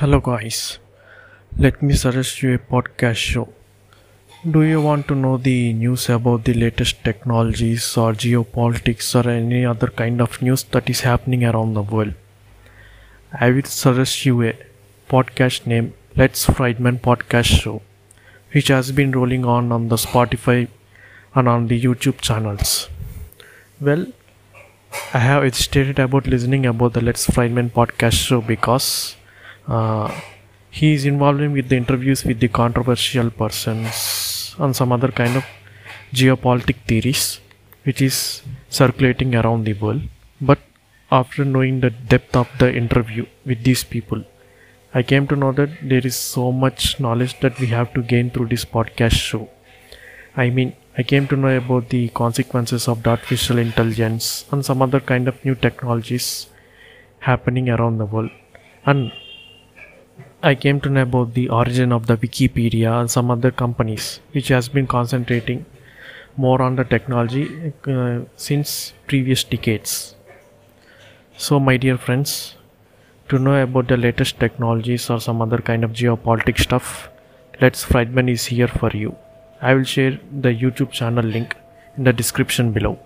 Hello, guys. Let me suggest you a podcast show. Do you want to know the news about the latest technologies or geopolitics or any other kind of news that is happening around the world? I will suggest you a podcast named Lex Fridman Podcast Show, which has been rolling on on the Spotify and on the YouTube channels. Well, I have hesitated about listening about the Lex Fridman podcast show because he is involved in with the interviews with the controversial persons and some other kind of geopolitic theories which is circulating around the world. But after knowing the depth of the interview with these people, I came to know that there is so much knowledge that we have to gain through this podcast show. I mean, I came to know about the consequences of artificial intelligence and some other kind of new technologies happening around the world. And I came to know about the origin of the Wikipedia and some other companies which has been concentrating more on the technology uh, since previous decades. So, my dear friends, to know about the latest technologies or some other kind of geopolitics stuff, Lex Fridman is here for you. I will share the YouTube channel link in the description below.